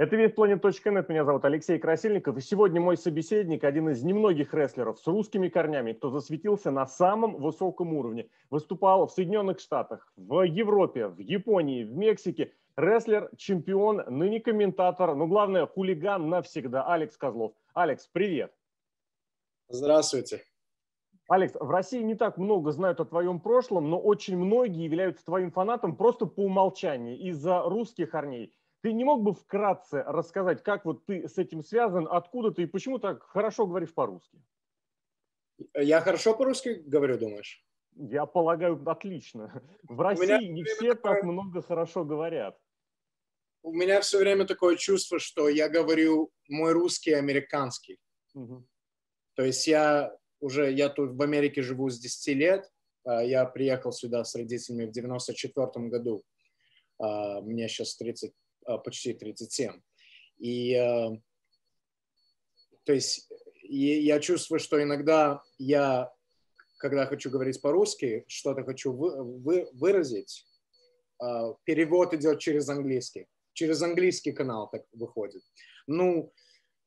Это весьplanet.нет, меня зовут Алексей Красильников, и сегодня мой собеседник, один из немногих рестлеров с русскими корнями, кто засветился на самом высоком уровне. Выступал в Соединенных Штатах, в Европе, в Японии, в Мексике. Рестлер, чемпион, ныне комментатор, но главное, хулиган навсегда, Алекс Козлов. Алекс, привет. Здравствуйте. Алекс, в России не так много знают о твоем прошлом, но очень многие являются твоим фанатом просто по умолчанию, из-за русских корней. Ты не мог бы вкратце рассказать, как вот ты с этим связан, откуда ты и почему так хорошо говоришь по-русски? Я хорошо по-русски говорю, думаешь? Я полагаю, отлично. В России не все такое... так много хорошо говорят. У меня все время такое чувство, что я говорю мой русский американский. Угу. То есть я уже, я тут в Америке живу с 10 лет. А, я приехал сюда с родителями в 94 году. А, мне сейчас 30, а, почти 37. И э, то есть я чувствую, что иногда я, когда хочу говорить по-русски, что-то хочу вы, вы, выразить, а, перевод идет через английский. Через английский канал так выходит. Ну,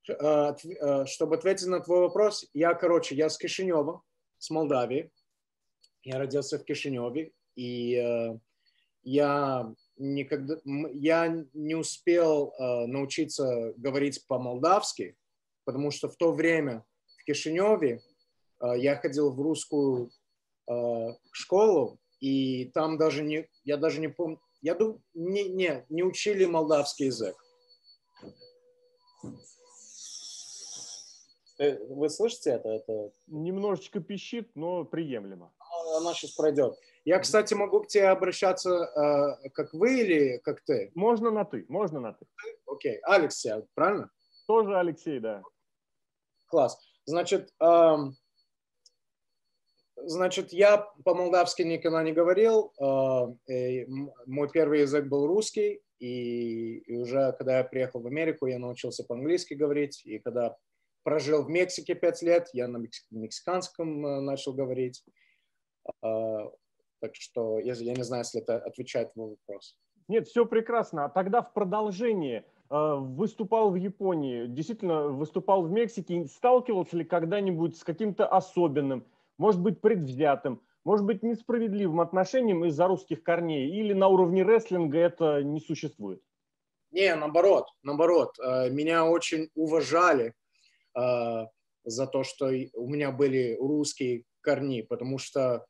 чтобы ответить на твой вопрос, я, короче, я с Кишинева, с Молдавии. Я родился в Кишиневе, и я никогда, я не успел э, научиться говорить по-молдавски, потому что в то время в Кишиневе э, я ходил в русскую э, школу, и там даже не, я даже не помню, я думаю, не, не, не учили молдавский язык. Э, вы слышите это? это? Немножечко пищит, но приемлемо. Она сейчас пройдет. Я, кстати, могу к тебе обращаться э, как вы или как ты? Можно на ты, можно на ты. Окей, okay. Алексей, правильно? Тоже Алексей, да. Класс. Значит, эм, значит, я по-молдавски никогда не говорил. Э, мой первый язык был русский, и, и уже когда я приехал в Америку, я научился по-английски говорить, и когда прожил в Мексике пять лет, я на мексиканском э, начал говорить. Э, так что я, я не знаю, если это отвечает на вопрос. Нет, все прекрасно. А тогда в продолжение э, выступал в Японии, действительно выступал в Мексике. Сталкивался ли когда-нибудь с каким-то особенным, может быть, предвзятым, может быть, несправедливым отношением из-за русских корней? Или на уровне рестлинга это не существует? Не, наоборот, наоборот. Э, меня очень уважали э, за то, что у меня были русские корни, потому что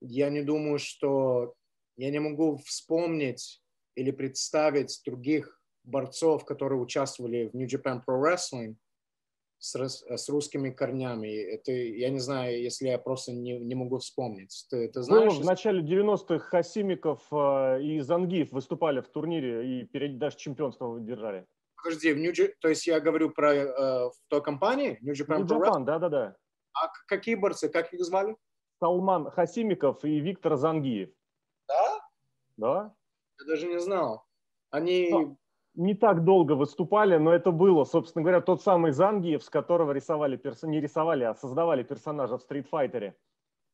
я не думаю, что я не могу вспомнить или представить других борцов, которые участвовали в New Japan Pro Wrestling с, с русскими корнями. Это, я не знаю, если я просто не, не могу вспомнить. Ты, ты знаешь? Было в начале 90-х Хасимиков э, и Зангиев выступали в турнире и перед, даже чемпионство держали. Подожди, в New, то есть я говорю про э, в той компании? New Japan New Pro Japan, Wrestling? да-да-да. А какие борцы, как их звали? Салман Хасимиков и Виктор Зангиев. Да? Да. Я даже не знал. Они... Но не так долго выступали, но это было, собственно говоря, тот самый Зангиев, с которого рисовали, перс... не рисовали, а создавали персонажа в Стритфайтере.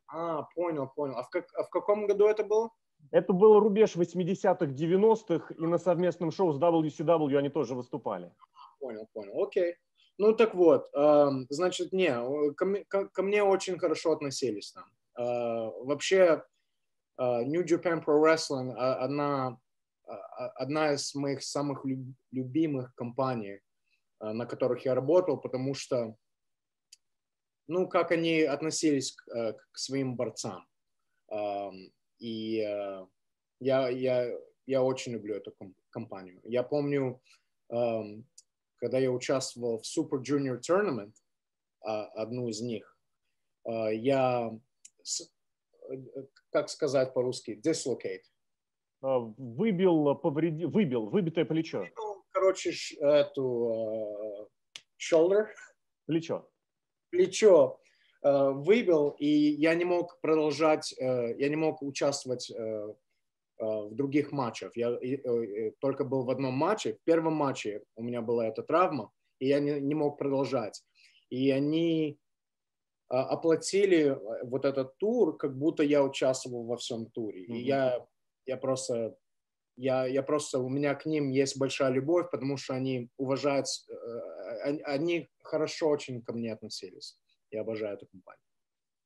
А, понял, понял. А в, как... а в каком году это было? Это был рубеж 80-х, 90-х, и на совместном шоу с WCW они тоже выступали. Понял, понял, окей. Ну так вот, э, значит, не, ко, ко, ко мне очень хорошо относились там. Э, вообще, э, New Japan Pro Wrestling одна, одна из моих самых любимых компаний, э, на которых я работал, потому что, ну, как они относились к, к своим борцам. И я, я, я очень люблю эту компанию. Я помню, когда я участвовал в Super Junior Tournament, одну из них, я как сказать по-русски, dislocate. А, выбил, повредил, выбил, выбитое плечо. Ну, короче, эту uh, shoulder. Плечо. Плечо uh, выбил, и я не мог продолжать, я не мог участвовать в других матчах. Я только был в одном матче. В первом матче у меня была эта травма, и я не, не мог продолжать. И они оплатили э, вот этот тур, как будто я участвовал во всем туре. Mm-hmm. И я, я просто я, я просто, у меня к ним есть большая любовь, потому что они уважают, они, они хорошо очень ко мне относились. Я обожаю эту компанию.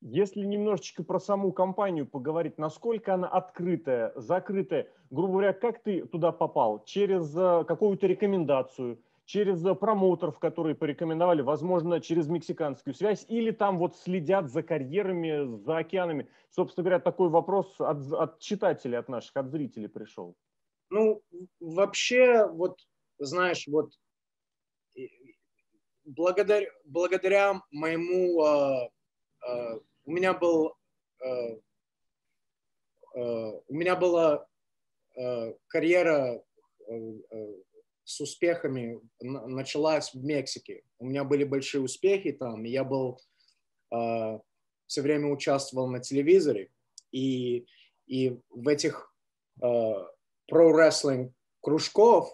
Если немножечко про саму компанию поговорить, насколько она открытая, закрытая, грубо говоря, как ты туда попал? Через э, какую-то рекомендацию, через э, промоутеров, которые порекомендовали, возможно, через мексиканскую связь, или там вот следят за карьерами, за океанами? Собственно говоря, такой вопрос от, от читателей, от наших, от зрителей пришел. Ну, вообще, вот, знаешь, вот благодаря, благодаря моему э, э, у меня был э, э, у меня была э, карьера с успехами началась в Мексике. У меня были большие успехи там, я был все время участвовал на телевизоре, и, и в этих про-рестлинг кружков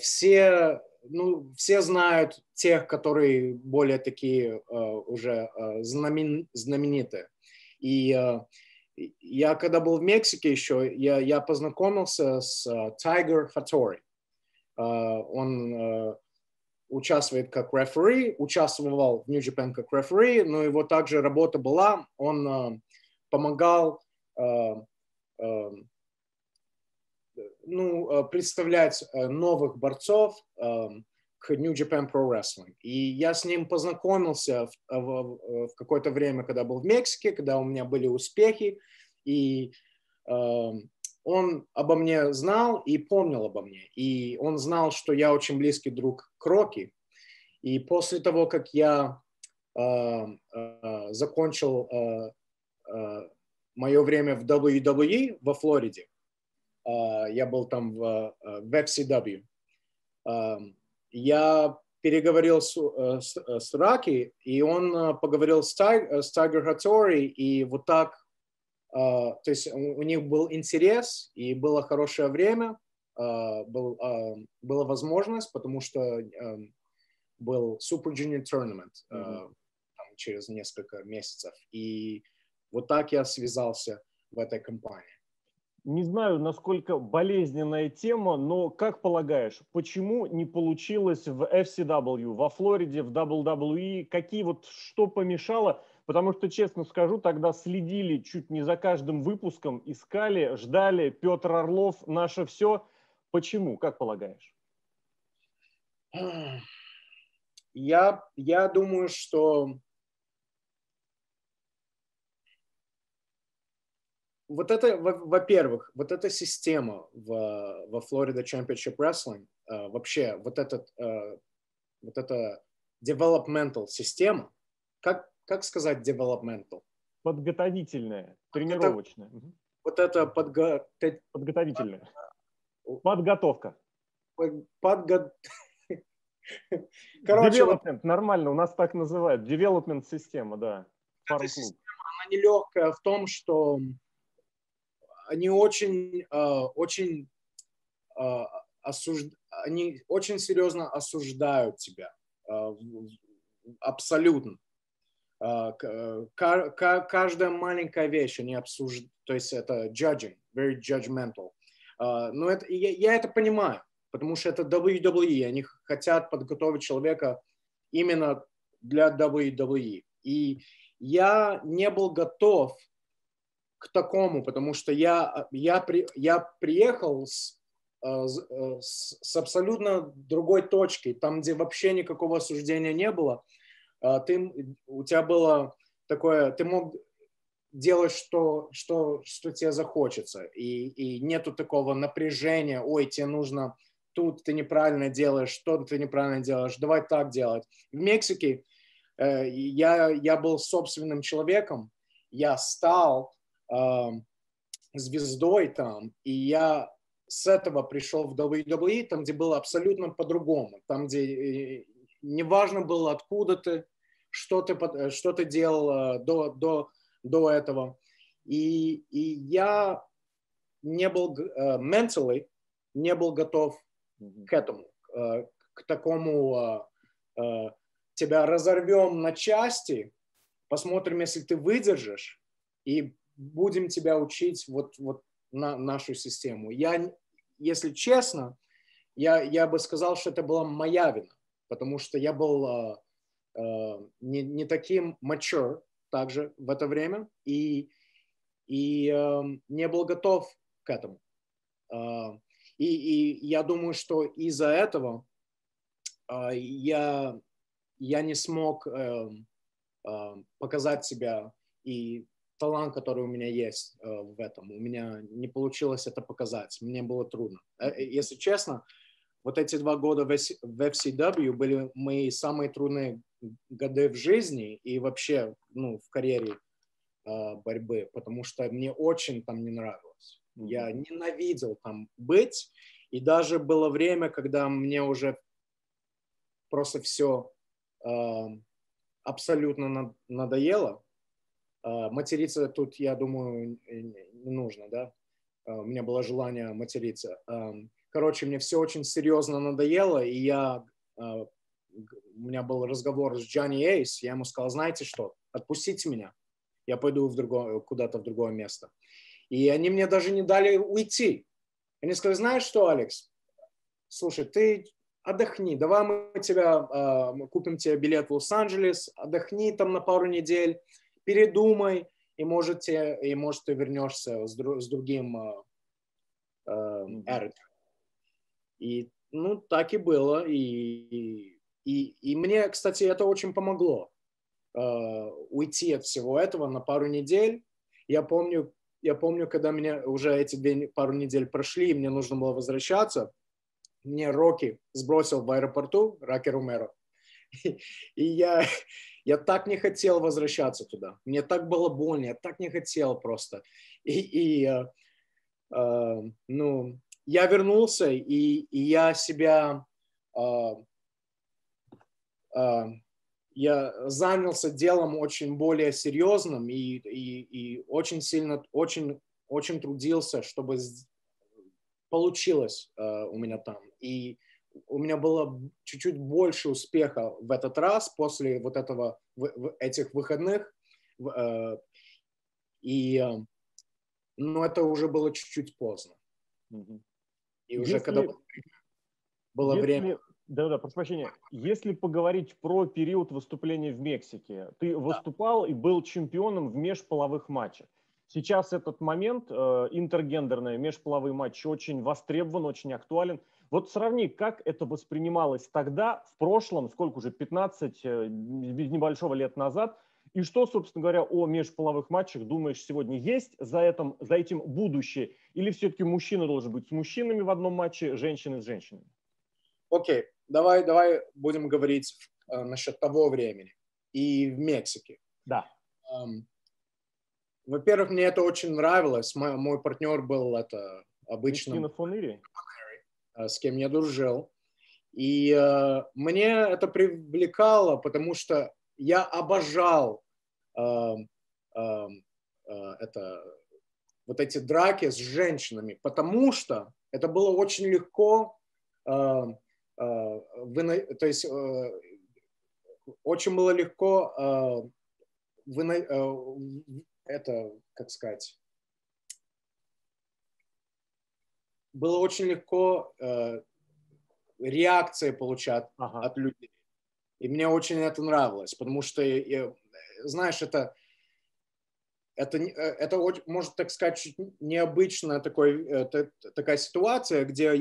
все ну, все знают тех, которые более такие uh, уже uh, знамен, знаменитые. И uh, я, когда был в Мексике еще, я, я познакомился с Тайгер Хатори. Он участвует как рефери, участвовал в New Japan как рефери, но его также работа была, он помогал ну, э, представлять э, новых борцов к New Japan Pro Wrestling. И я с ним познакомился в, э, в, в какое-то время, когда был в Мексике, когда у меня были успехи, и э, он обо мне знал и помнил обо мне. И он знал, что я очень близкий друг Кроки. И после того, как я э, э, закончил э, э, мое время в WWE во Флориде, а, я был там в, э, в FCW. Я переговорил с, э, с, э, с Раки, и он поговорил с, Тай, с Тайгер Хатори, и вот так, то есть у, них был интерес, и было хорошее время, был, была возможность, потому что был Super Junior Tournament mm-hmm. через несколько месяцев. И вот так я связался в этой компании. Не знаю, насколько болезненная тема, но как полагаешь, почему не получилось в FCW, во Флориде, в WWE? Какие вот, что помешало? Потому что, честно скажу, тогда следили чуть не за каждым выпуском, искали, ждали. Петр Орлов, наше все. Почему, как полагаешь? Я, я думаю, что вот это, во-первых, вот эта система в, во Florida Championship Wrestling, э, вообще вот этот, э, вот эта developmental система, как, как сказать developmental? Подготовительная, тренировочная. Вот это, вот это подго... подготовительная. Подготовка. Подго... Короче, Development, вот... нормально, у нас так называют. Development система, да. Эта система, она нелегкая в том, что они очень, а, очень а, осужд... они очень серьезно осуждают тебя. А, абсолютно. Каждая маленькая вещь они обсуждают, то есть это judging, very judgmental. Но это, я, я это понимаю, потому что это WWE, они хотят подготовить человека именно для WWE. И я не был готов к такому, потому что я, я, при, я приехал с, э, э, с, с абсолютно другой точки, там, где вообще никакого осуждения не было. А ты, у тебя было такое, ты мог делать, что, что, что тебе захочется, и, и нету такого напряжения, ой, тебе нужно тут ты неправильно делаешь, что ты неправильно делаешь, давай так делать. В Мексике э, я, я был собственным человеком, я стал э, звездой там, и я с этого пришел в WWE, там, где было абсолютно по-другому, там, где э, неважно было, откуда ты, что ты, э, что ты делал до, до, до этого. И, и я не был uh, mentally, не был готов mm-hmm. к этому, uh, к такому uh, тебя разорвем на части, посмотрим, если ты выдержишь, и будем тебя учить вот, вот на нашу систему. Я, если честно, я, я бы сказал, что это была моя вина, потому что я был э, э, не, не таким mature также в это время и, и э, не был готов к этому. И, и я думаю, что из-за этого я, я не смог показать себя и талант, который у меня есть в этом. У меня не получилось это показать. Мне было трудно. Если честно, вот эти два года в FCW были мои самые трудные годы в жизни и вообще ну, в карьере э, борьбы, потому что мне очень там не нравилось. Я ненавидел там быть, и даже было время, когда мне уже просто все э, абсолютно надоело, а, материться тут, я думаю, не нужно, да. А, у меня было желание материться. Короче, мне все очень серьезно надоело, и я, а, у меня был разговор с Джонни Эйс, я ему сказал, знаете что, отпустите меня, я пойду в другое, куда-то в другое место. И они мне даже не дали уйти. Они сказали, знаешь что, Алекс, слушай, ты отдохни, давай мы тебя, мы купим тебе билет в Лос-Анджелес, отдохни там на пару недель, передумай, и, можете, и может ты вернешься с, друг, с другим э, э, И ну, так и было. И, и, и мне, кстати, это очень помогло э, уйти от всего этого на пару недель. Я помню, я помню, когда мне уже эти две, пару недель прошли, и мне нужно было возвращаться, мне Рокки сбросил в аэропорту, Раки Румеро. И, и я, я так не хотел возвращаться туда. Мне так было больно, я так не хотел просто. И, и э, э, ну, я вернулся, и, и я себя... Э, э, я занялся делом очень более серьезным и, и, и очень сильно, очень, очень трудился, чтобы получилось э, у меня там. И у меня было чуть-чуть больше успеха в этот раз после вот этого, этих выходных. Э, и, э, но это уже было чуть-чуть поздно. И уже если, когда было если, время... Да-да, прошу прощения. Если поговорить про период выступления в Мексике, ты да. выступал и был чемпионом в межполовых матчах. Сейчас этот момент, э, интергендерный межполовой матч, очень востребован, очень актуален. Вот сравни, как это воспринималось тогда, в прошлом, сколько уже, 15, э, без небольшого лет назад, и что, собственно говоря, о межполовых матчах думаешь сегодня? Есть за, этим, за этим будущее? Или все-таки мужчина должен быть с мужчинами в одном матче, женщины с женщинами? Окей, okay. давай, давай будем говорить э, насчет того времени и в Мексике. Да. Um, во-первых, мне это очень нравилось. Мой, мой партнер был это обычно... Э, с кем я дружил. И э, мне это привлекало, потому что я обожал это, вот эти драки с женщинами, потому что это было очень легко, э, э, то есть э, очень было легко э, э, это, как сказать, было очень легко э, реакции получать ага. от людей. И мне очень это нравилось, потому что, я, знаешь, это, это, э, это может, так сказать, чуть необычная такой, это, такая ситуация, где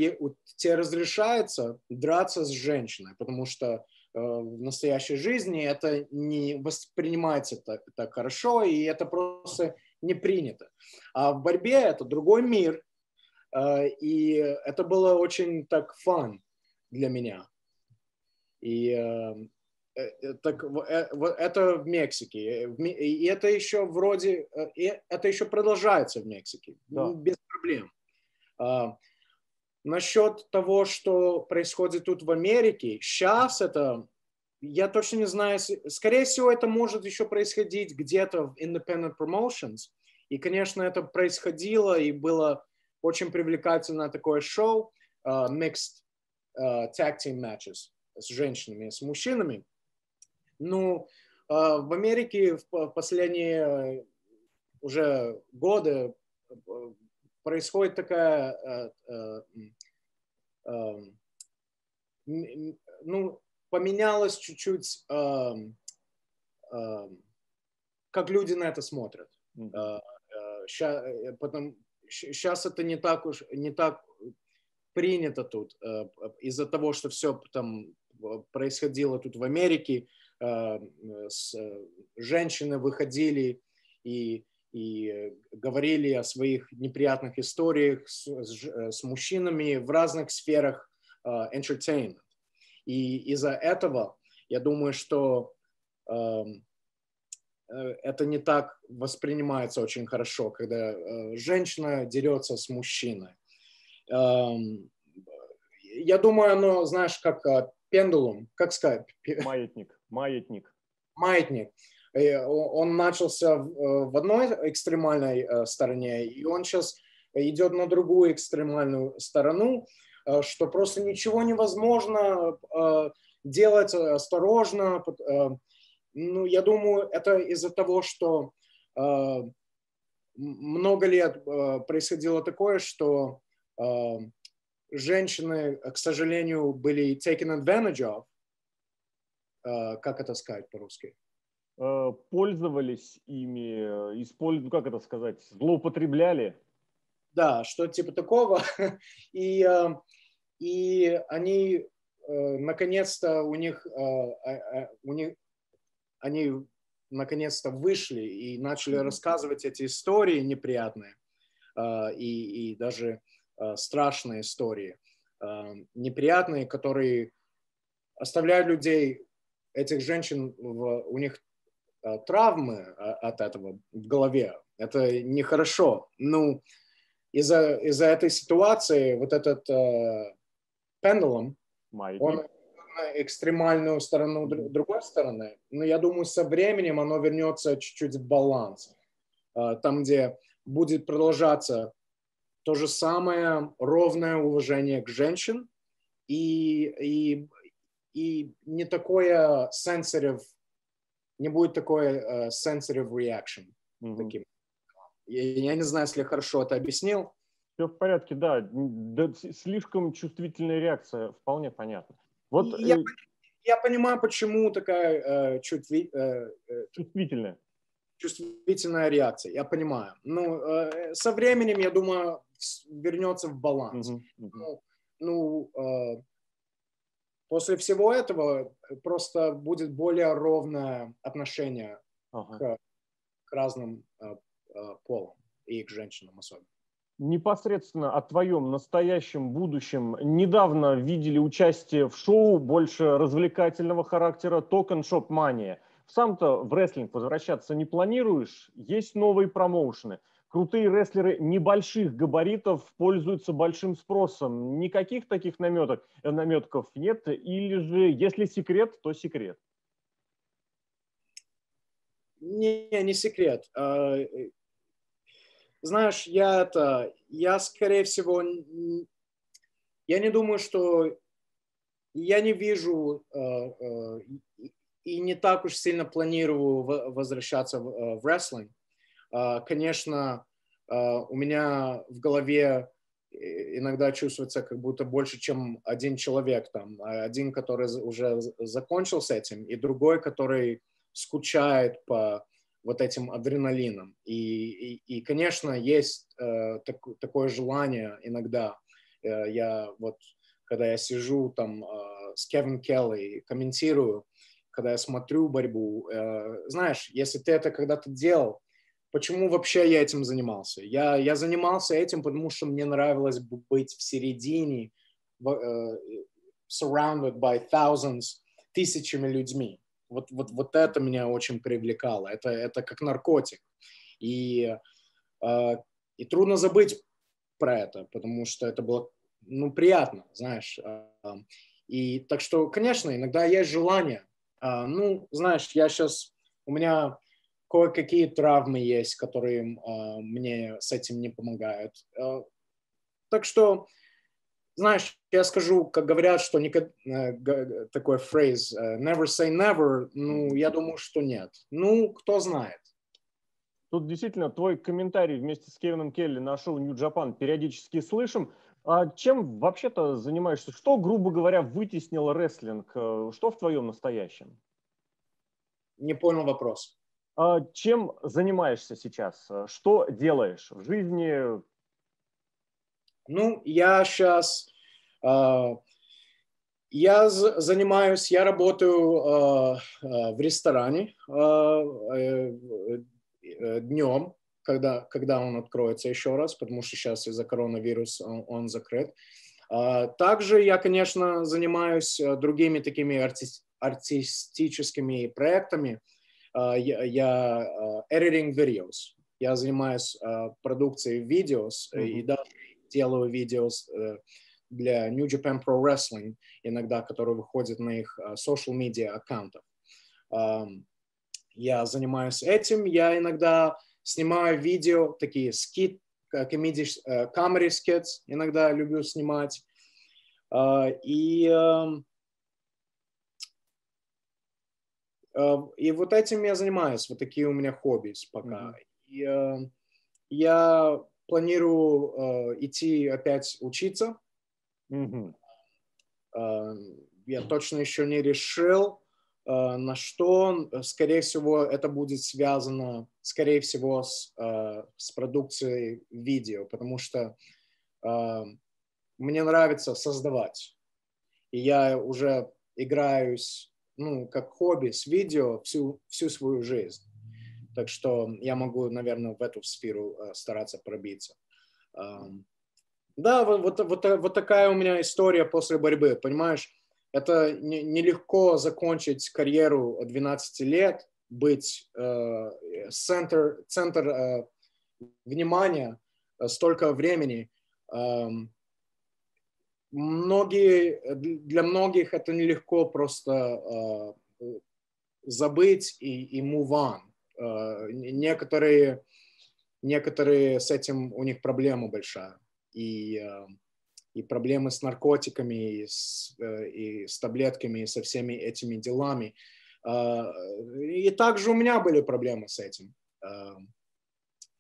тебе разрешается драться с женщиной, потому что э, в настоящей жизни это не воспринимается так, так хорошо, и это просто не принято. А в борьбе это другой мир, Э, и это было очень так фан для меня. И так, это в Мексике. И это еще вроде, это еще продолжается в Мексике. Да. Без проблем. А, насчет того, что происходит тут в Америке, сейчас это, я точно не знаю, скорее всего, это может еще происходить где-то в Independent Promotions. И, конечно, это происходило и было очень привлекательное такое шоу, uh, mixed uh, tag team matches с женщинами, с мужчинами. Ну, uh, в Америке в последние уже годы происходит такая, ну, поменялось чуть-чуть, как люди на это смотрят. Потом, сейчас это не так уж, не так принято тут из-за того, что все там происходило тут в Америке, с, женщины выходили и и э, говорили о своих неприятных историях с, с, э, с мужчинами в разных сферах uh, entertainment. И из-за этого я думаю, что uh, это не так воспринимается очень хорошо, когда uh, женщина дерется с мужчиной. Uh, я думаю, оно, знаешь, как пендулум, как сказать? Маятник, маятник. Маятник он начался в одной экстремальной э, стороне, и он сейчас идет на другую экстремальную сторону, э, что просто ничего невозможно э, делать осторожно. Ну, я думаю, это из-за того, что много лет происходило такое, что женщины, к сожалению, были taken advantage of. Как это сказать по-русски? Э, пользовались ими, э, использовали, как это сказать, злоупотребляли? Да, что типа такого. И, э, и они наконец-то у них, у них они наконец-то вышли и начали рассказывать эти истории неприятные и, и даже страшные истории, неприятные, которые оставляют людей, этих женщин, у них Э, травмы э, от этого в голове. Это нехорошо. Ну, из-за из этой ситуации вот этот э, пендулум, он на экстремальную сторону другой стороны. Но я думаю, со временем оно вернется чуть-чуть в баланс. Э, там, где будет продолжаться то же самое ровное уважение к женщин и, и, и не такое sensitive не будет такой uh, sensitive reaction. Mm-hmm. Таким. Я, я не знаю, если я хорошо это объяснил. Все в порядке, да. да слишком чувствительная реакция, вполне понятно. Вот, я, э... я понимаю, почему такая э, чувстви, э, э, чувствительная. чувствительная реакция. Я понимаю. Ну, э, со временем, я думаю, вернется в баланс. Mm-hmm. Mm-hmm. Ну, ну э, После всего этого просто будет более ровное отношение ага. к, к разным э, э, полам и к женщинам особенно. Непосредственно о твоем настоящем будущем. Недавно видели участие в шоу больше развлекательного характера Token Shop Mania. Сам-то в рестлинг возвращаться не планируешь? Есть новые промоушены – крутые рестлеры небольших габаритов пользуются большим спросом. Никаких таких наметок, э, наметков нет. Или же, если секрет, то секрет. Не, не секрет. А, э, знаешь, я это, я скорее всего, я не думаю, что я не вижу э, и не так уж сильно планирую возвращаться в рестлинг. А, конечно, а, у меня в голове иногда чувствуется как будто больше, чем один человек там. А один, который уже закончил с этим, и другой, который скучает по вот этим адреналинам. И, и, и конечно, есть э, так, такое желание иногда. Э, я вот, когда я сижу там э, с Кевин Келли, комментирую, когда я смотрю борьбу, э, знаешь, если ты это когда-то делал, почему вообще я этим занимался? Я, я занимался этим, потому что мне нравилось быть в середине, uh, surrounded by thousands, тысячами людьми. Вот, вот, вот это меня очень привлекало. Это, это как наркотик. И, uh, и трудно забыть про это, потому что это было ну, приятно, знаешь. Uh, и так что, конечно, иногда есть желание. Ну, знаешь, я сейчас, у меня кое-какие травмы есть, которые э, мне с этим не помогают. Э, так что, знаешь, я скажу, как говорят, что никогда, э, такой фраз э, «never say never», ну, я думаю, что нет. Ну, кто знает. Тут действительно твой комментарий вместе с Кевином Келли на шоу New Japan периодически слышим. А чем вообще-то занимаешься? Что, грубо говоря, вытеснило рестлинг? Э, что в твоем настоящем? Не понял вопрос. А чем занимаешься сейчас? Что делаешь в жизни? Ну, я сейчас... Э, а, я занимаюсь, я работаю э, в ресторане э, днем, когда, когда он откроется еще раз, потому что сейчас из-за коронавируса он, он закрыт. Также я, конечно, занимаюсь другими такими арти артистическими проектами. Я, я editing videos. Я занимаюсь продукцией видео mm-hmm. и даже делаю видео для New Japan Pro Wrestling, иногда, которые выходят на их social media аккаунтах. Я занимаюсь этим, я иногда снимаю видео, такие скит, комедии, comedy skits, иногда люблю снимать. И, и вот этим я занимаюсь, вот такие у меня хобби пока. Mm-hmm. И, я планирую идти опять учиться, Mm-hmm. Я точно еще не решил, а, на что. Скорее всего, это будет связано, скорее всего, с, с продукцией видео, потому что мне нравится создавать. И я уже играюсь, ну, как хобби с видео всю, всю свою жизнь. Так что я могу, наверное, в эту сферу стараться пробиться. Да, вот, вот, вот, вот такая у меня история после борьбы, понимаешь? Это нелегко не закончить карьеру 12 лет, быть э, центр, центр э, внимания э, столько времени. Э, многие, для многих это нелегко просто э, забыть и, и move on. Э, некоторые, некоторые с этим у них проблема большая и, э, и проблемы с наркотиками, и с, э, и с таблетками, и со всеми этими делами. А, и также у меня были проблемы с этим. А,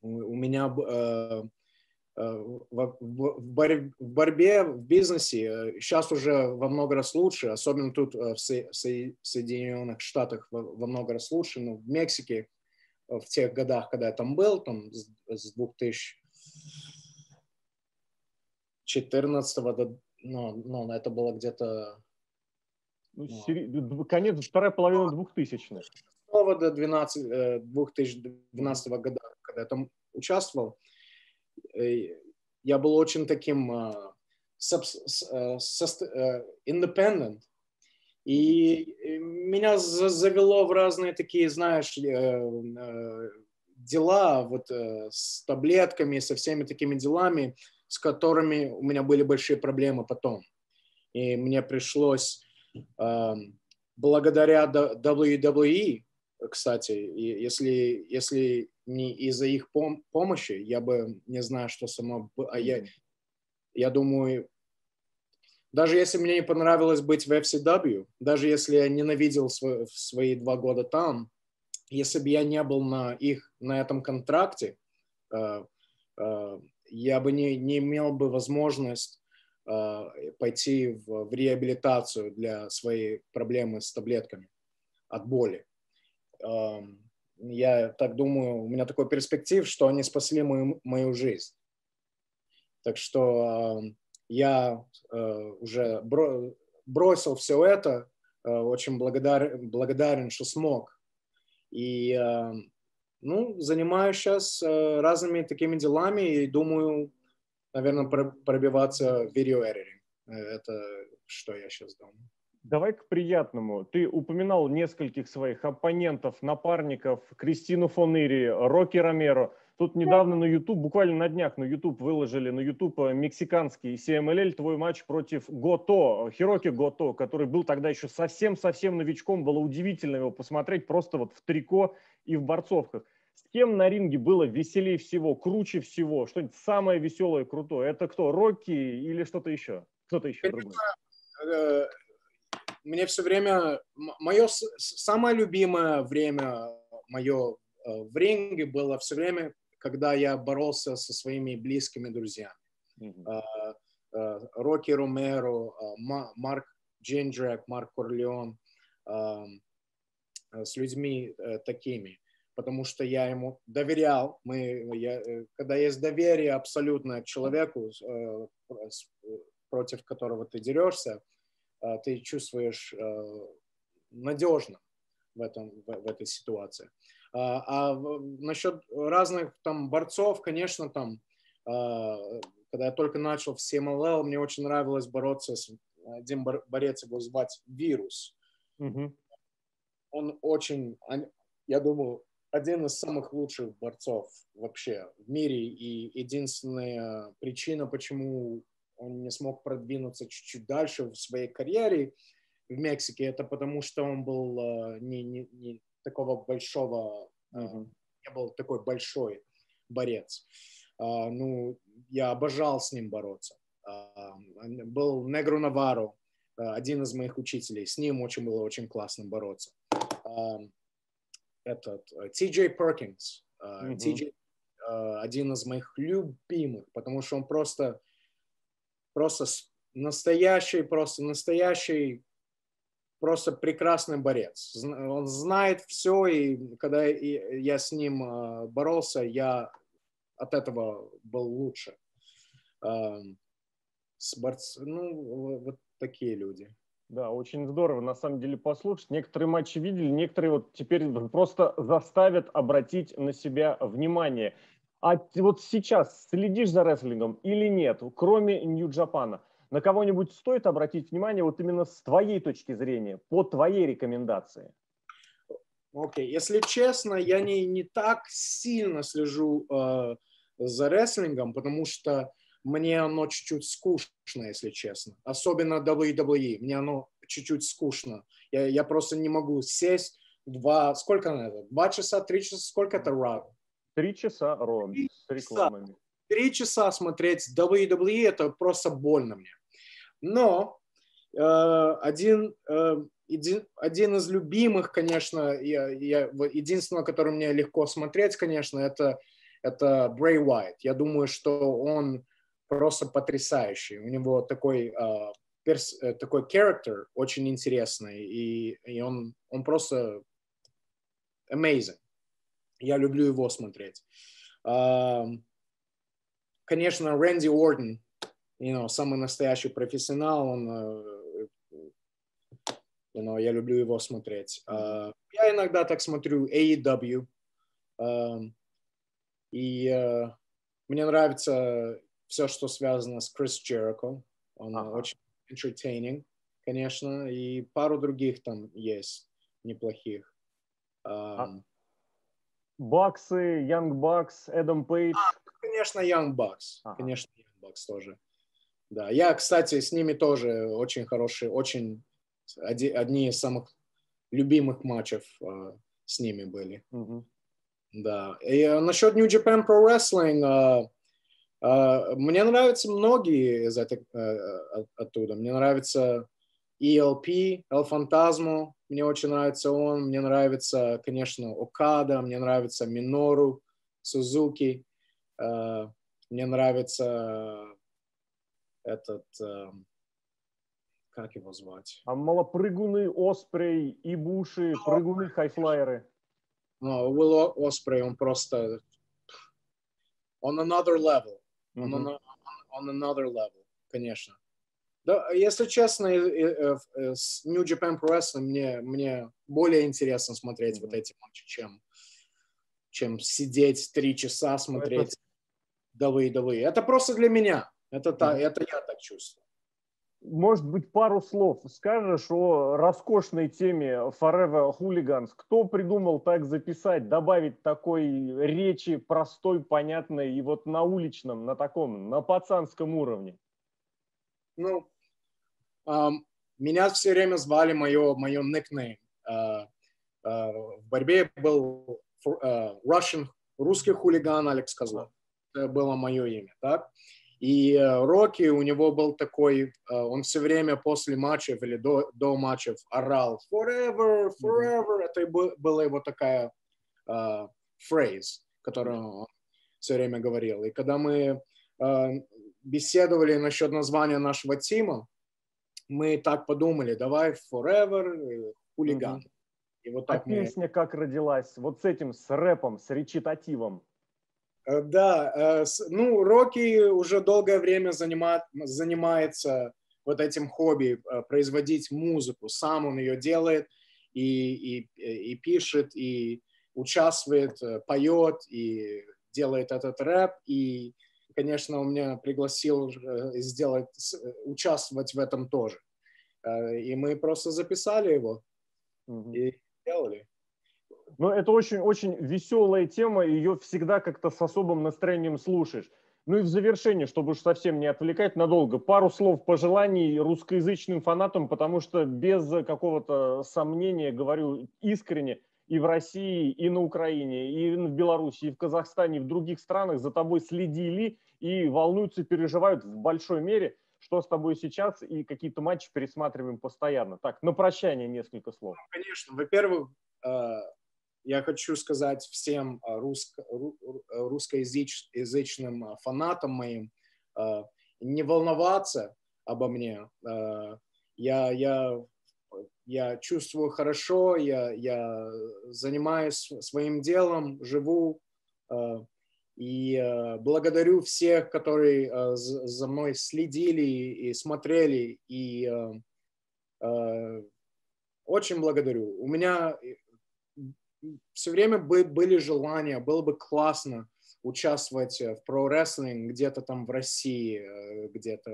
у меня э, в, борьбе, в бизнесе сейчас уже во много раз лучше, особенно тут в Соединенных Штатах во много раз лучше, но в Мексике в тех годах, когда я там был, там с 2000 14 до, ну, ну, это было где-то... Ну, ну, сери... Конец, вторая половина двухтысячных. Снова до 12, 2012 э, года, когда я там участвовал, э, я был очень таким uh, independent, и меня завело в разные такие, знаешь, дела вот с таблетками, со всеми такими делами, с которыми у меня были большие проблемы потом. И мне пришлось, э, благодаря WWE, кстати, если, если не из-за их пом- помощи, я бы не знаю, что само... А я, я думаю, даже если мне не понравилось быть в FCW, даже если я ненавидел свой, свои два года там, если бы я не был на их, на этом контракте, э, э, я бы не, не имел бы возможность э, пойти в, в реабилитацию для своей проблемы с таблетками от боли. Я так думаю, у меня такой перспектив, что они спасли мою, мою жизнь. Так что я э, уже бро, бросил все это, э, очень благодарен, благодарен, что смог. И ну, занимаюсь сейчас э, разными такими делами и думаю, наверное, пробиваться в видеоэдитинг. Э, это что я сейчас думаю. Давай к приятному. Ты упоминал нескольких своих оппонентов, напарников, Кристину Фонири, Рокки Ромеро. Тут недавно на YouTube, буквально на днях на YouTube выложили на YouTube э, мексиканский CMLL твой матч против Гото, Хироки Гото, который был тогда еще совсем-совсем новичком. Было удивительно его посмотреть просто вот в трико и в борцовках. С кем на ринге было веселее всего, круче всего, что-нибудь самое веселое, крутое? Это кто, Рокки или что-то еще? Кто-то еще другой? Э, мне все время, мое самое любимое время, мое в ринге было все время, когда я боролся со своими близкими друзьями. Mm-hmm. Рокки Ромеро, Марк Джинджек, Марк Корлеон, с людьми такими потому что я ему доверял. Мы, я, когда есть доверие абсолютное к человеку, против которого ты дерешься, ты чувствуешь надежно в, этом, в, этой ситуации. А, а насчет разных там борцов, конечно, там, а, когда я только начал в CMLL, мне очень нравилось бороться с один борец, его звать Вирус. Mm-hmm. Он очень, я думаю, один из самых лучших борцов вообще в мире. И единственная причина, почему он не смог продвинуться чуть-чуть дальше в своей карьере, в Мексике, это потому что он был uh, не, не, не такого большого, uh, не был такой большой борец. Uh, ну, я обожал с ним бороться. Uh, был Негро Наваро, uh, один из моих учителей. С ним очень было очень классно бороться. Uh, этот Ти Джей Перкинс. Ти Джей один из моих любимых, потому что он просто, просто настоящий, просто настоящий просто прекрасный борец. Он знает все, и когда я с ним а, боролся, я от этого был лучше. С борц... Ну, вот такие люди. Да, очень здорово, на самом деле, послушать. Некоторые матчи видели, некоторые вот теперь просто заставят обратить на себя внимание. А вот сейчас следишь за рестлингом или нет, кроме Нью-Джапана? На кого-нибудь стоит обратить внимание вот именно с твоей точки зрения, по твоей рекомендации? Окей, okay. если честно, я не, не так сильно слежу э, за рестлингом, потому что мне оно чуть-чуть скучно, если честно. Особенно WWE, мне оно чуть-чуть скучно. Я, я просто не могу сесть два, сколько надо? Два часа, три часа, сколько это Raw? Три часа Raw с рекламами три часа смотреть WWE, это просто больно мне. Но э, один, э, един, один из любимых, конечно, я, я, единственного, который мне легко смотреть, конечно, это, это Брей Уайт. Я думаю, что он просто потрясающий. У него такой, э, перс, э, такой character очень интересный, и, и он, он просто amazing. Я люблю его смотреть. Конечно, Рэнди Уорден, you know, самый настоящий профессионал, он, uh, you know, я люблю его смотреть. Uh, я иногда так смотрю AEW, uh, и uh, мне нравится все, что связано с Крис Джерико. Он ага. очень entertaining, конечно, и пару других там есть неплохих. Um, Баксы, Янг Бакс, Эдам Пейдж. А, конечно, Young Bucks. Ага. Конечно, Young Bucks тоже. Да, я, кстати, с ними тоже очень хорошие, очень одни из самых любимых матчев uh, с ними были. Угу. Да. И uh, насчет New Japan Pro Wrestling, uh, uh, мне нравятся многие из этих uh, оттуда. Мне нравится ELP, El Fantasmo, мне очень нравится он. Мне нравится, конечно, Окада, мне нравится Минору, Сузуки. Э, мне нравится этот, э, как его звать? А малопрыгуны, Оспрей, Ибуши, прыгуны, хайфлайеры. No, Will Osprey, он просто on another level. Mm-hmm. On, on, on another level, конечно. Да, если честно, с New Japan Pro Wrestling мне, мне более интересно смотреть mm-hmm. вот эти матчи, чем, чем сидеть три часа смотреть WWE. Это просто для меня. Это, та, это я так чувствую. Может быть, пару слов скажешь о роскошной теме Forever Hooligans. Кто придумал так записать, добавить такой речи простой, понятной и вот на уличном, на таком, на пацанском уровне? Ну, меня все время звали мое, мое никнейм. В борьбе был uh, Russian, русский хулиган Алекс Козлов было мое имя, так? И э, Рокки, у него был такой, э, он все время после матчев или до, до матчев орал «Forever, forever». Это была его такая, э, phrase, которую он все время говорил. И когда мы э, беседовали насчет названия нашего тима, мы так подумали, давай Forever, хулиган. Mm-hmm. И вот так а мы... песня как родилась? Вот с этим, с рэпом, с речитативом. Э, да, э, ну, Рокки уже долгое время занимает, занимается вот этим хобби, э, производить музыку. Сам он ее делает и, и, и пишет, и участвует, поет, и делает этот рэп. И, конечно, он меня пригласил сделать, участвовать в этом тоже. И мы просто записали его mm-hmm. и делали. Но это очень-очень веселая тема, ее всегда как-то с особым настроением слушаешь. Ну и в завершение, чтобы уж совсем не отвлекать надолго, пару слов пожеланий русскоязычным фанатам, потому что без какого-то сомнения, говорю искренне, и в России, и на Украине, и в Беларуси, и в Казахстане, и в других странах за тобой следили и волнуются, переживают в большой мере, что с тобой сейчас, и какие-то матчи пересматриваем постоянно. Так, на прощание несколько слов. Ну, конечно. Во-первых, э, я хочу сказать всем э, русско, русскоязычным э, фанатам моим э, не волноваться обо мне. Я, я, я чувствую хорошо, я, я занимаюсь своим делом, живу. И благодарю всех, которые за мной следили и смотрели. И очень благодарю. У меня все время были желания, было бы классно участвовать в про-рестлинг где-то там в России, э, где-то.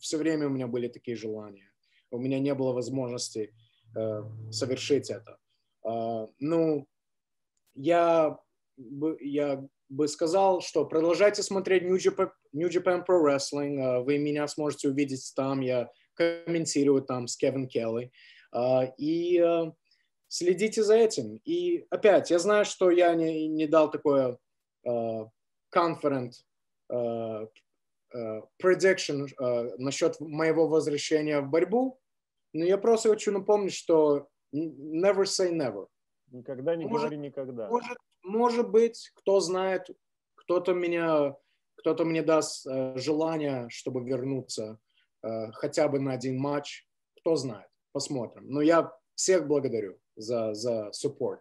Все время у меня были такие желания. У меня не было возможности э, совершить это. Э, ну, я бы, я бы сказал, что продолжайте смотреть New Japan, New Japan Pro Wrestling. Э, вы меня сможете увидеть там. Я комментирую там с Кевин Келли. Э, и э, следите за этим. И опять, я знаю, что я не, не дал такое uh, prediction насчет моего возвращения в борьбу, но я просто хочу напомнить, что never say never. Никогда не может, говори никогда. Может, может быть, кто знает, кто-то меня, кто-то мне даст uh, желание, чтобы вернуться uh, хотя бы на один матч. Кто знает, посмотрим. Но я всех благодарю за, за support.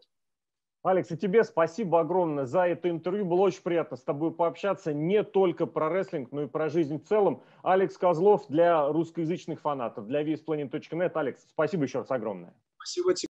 Алекс, и тебе спасибо огромное за это интервью. Было очень приятно с тобой пообщаться не только про рестлинг, но и про жизнь в целом. Алекс Козлов для русскоязычных фанатов, для visplanet.net. Алекс, спасибо еще раз огромное. Спасибо тебе.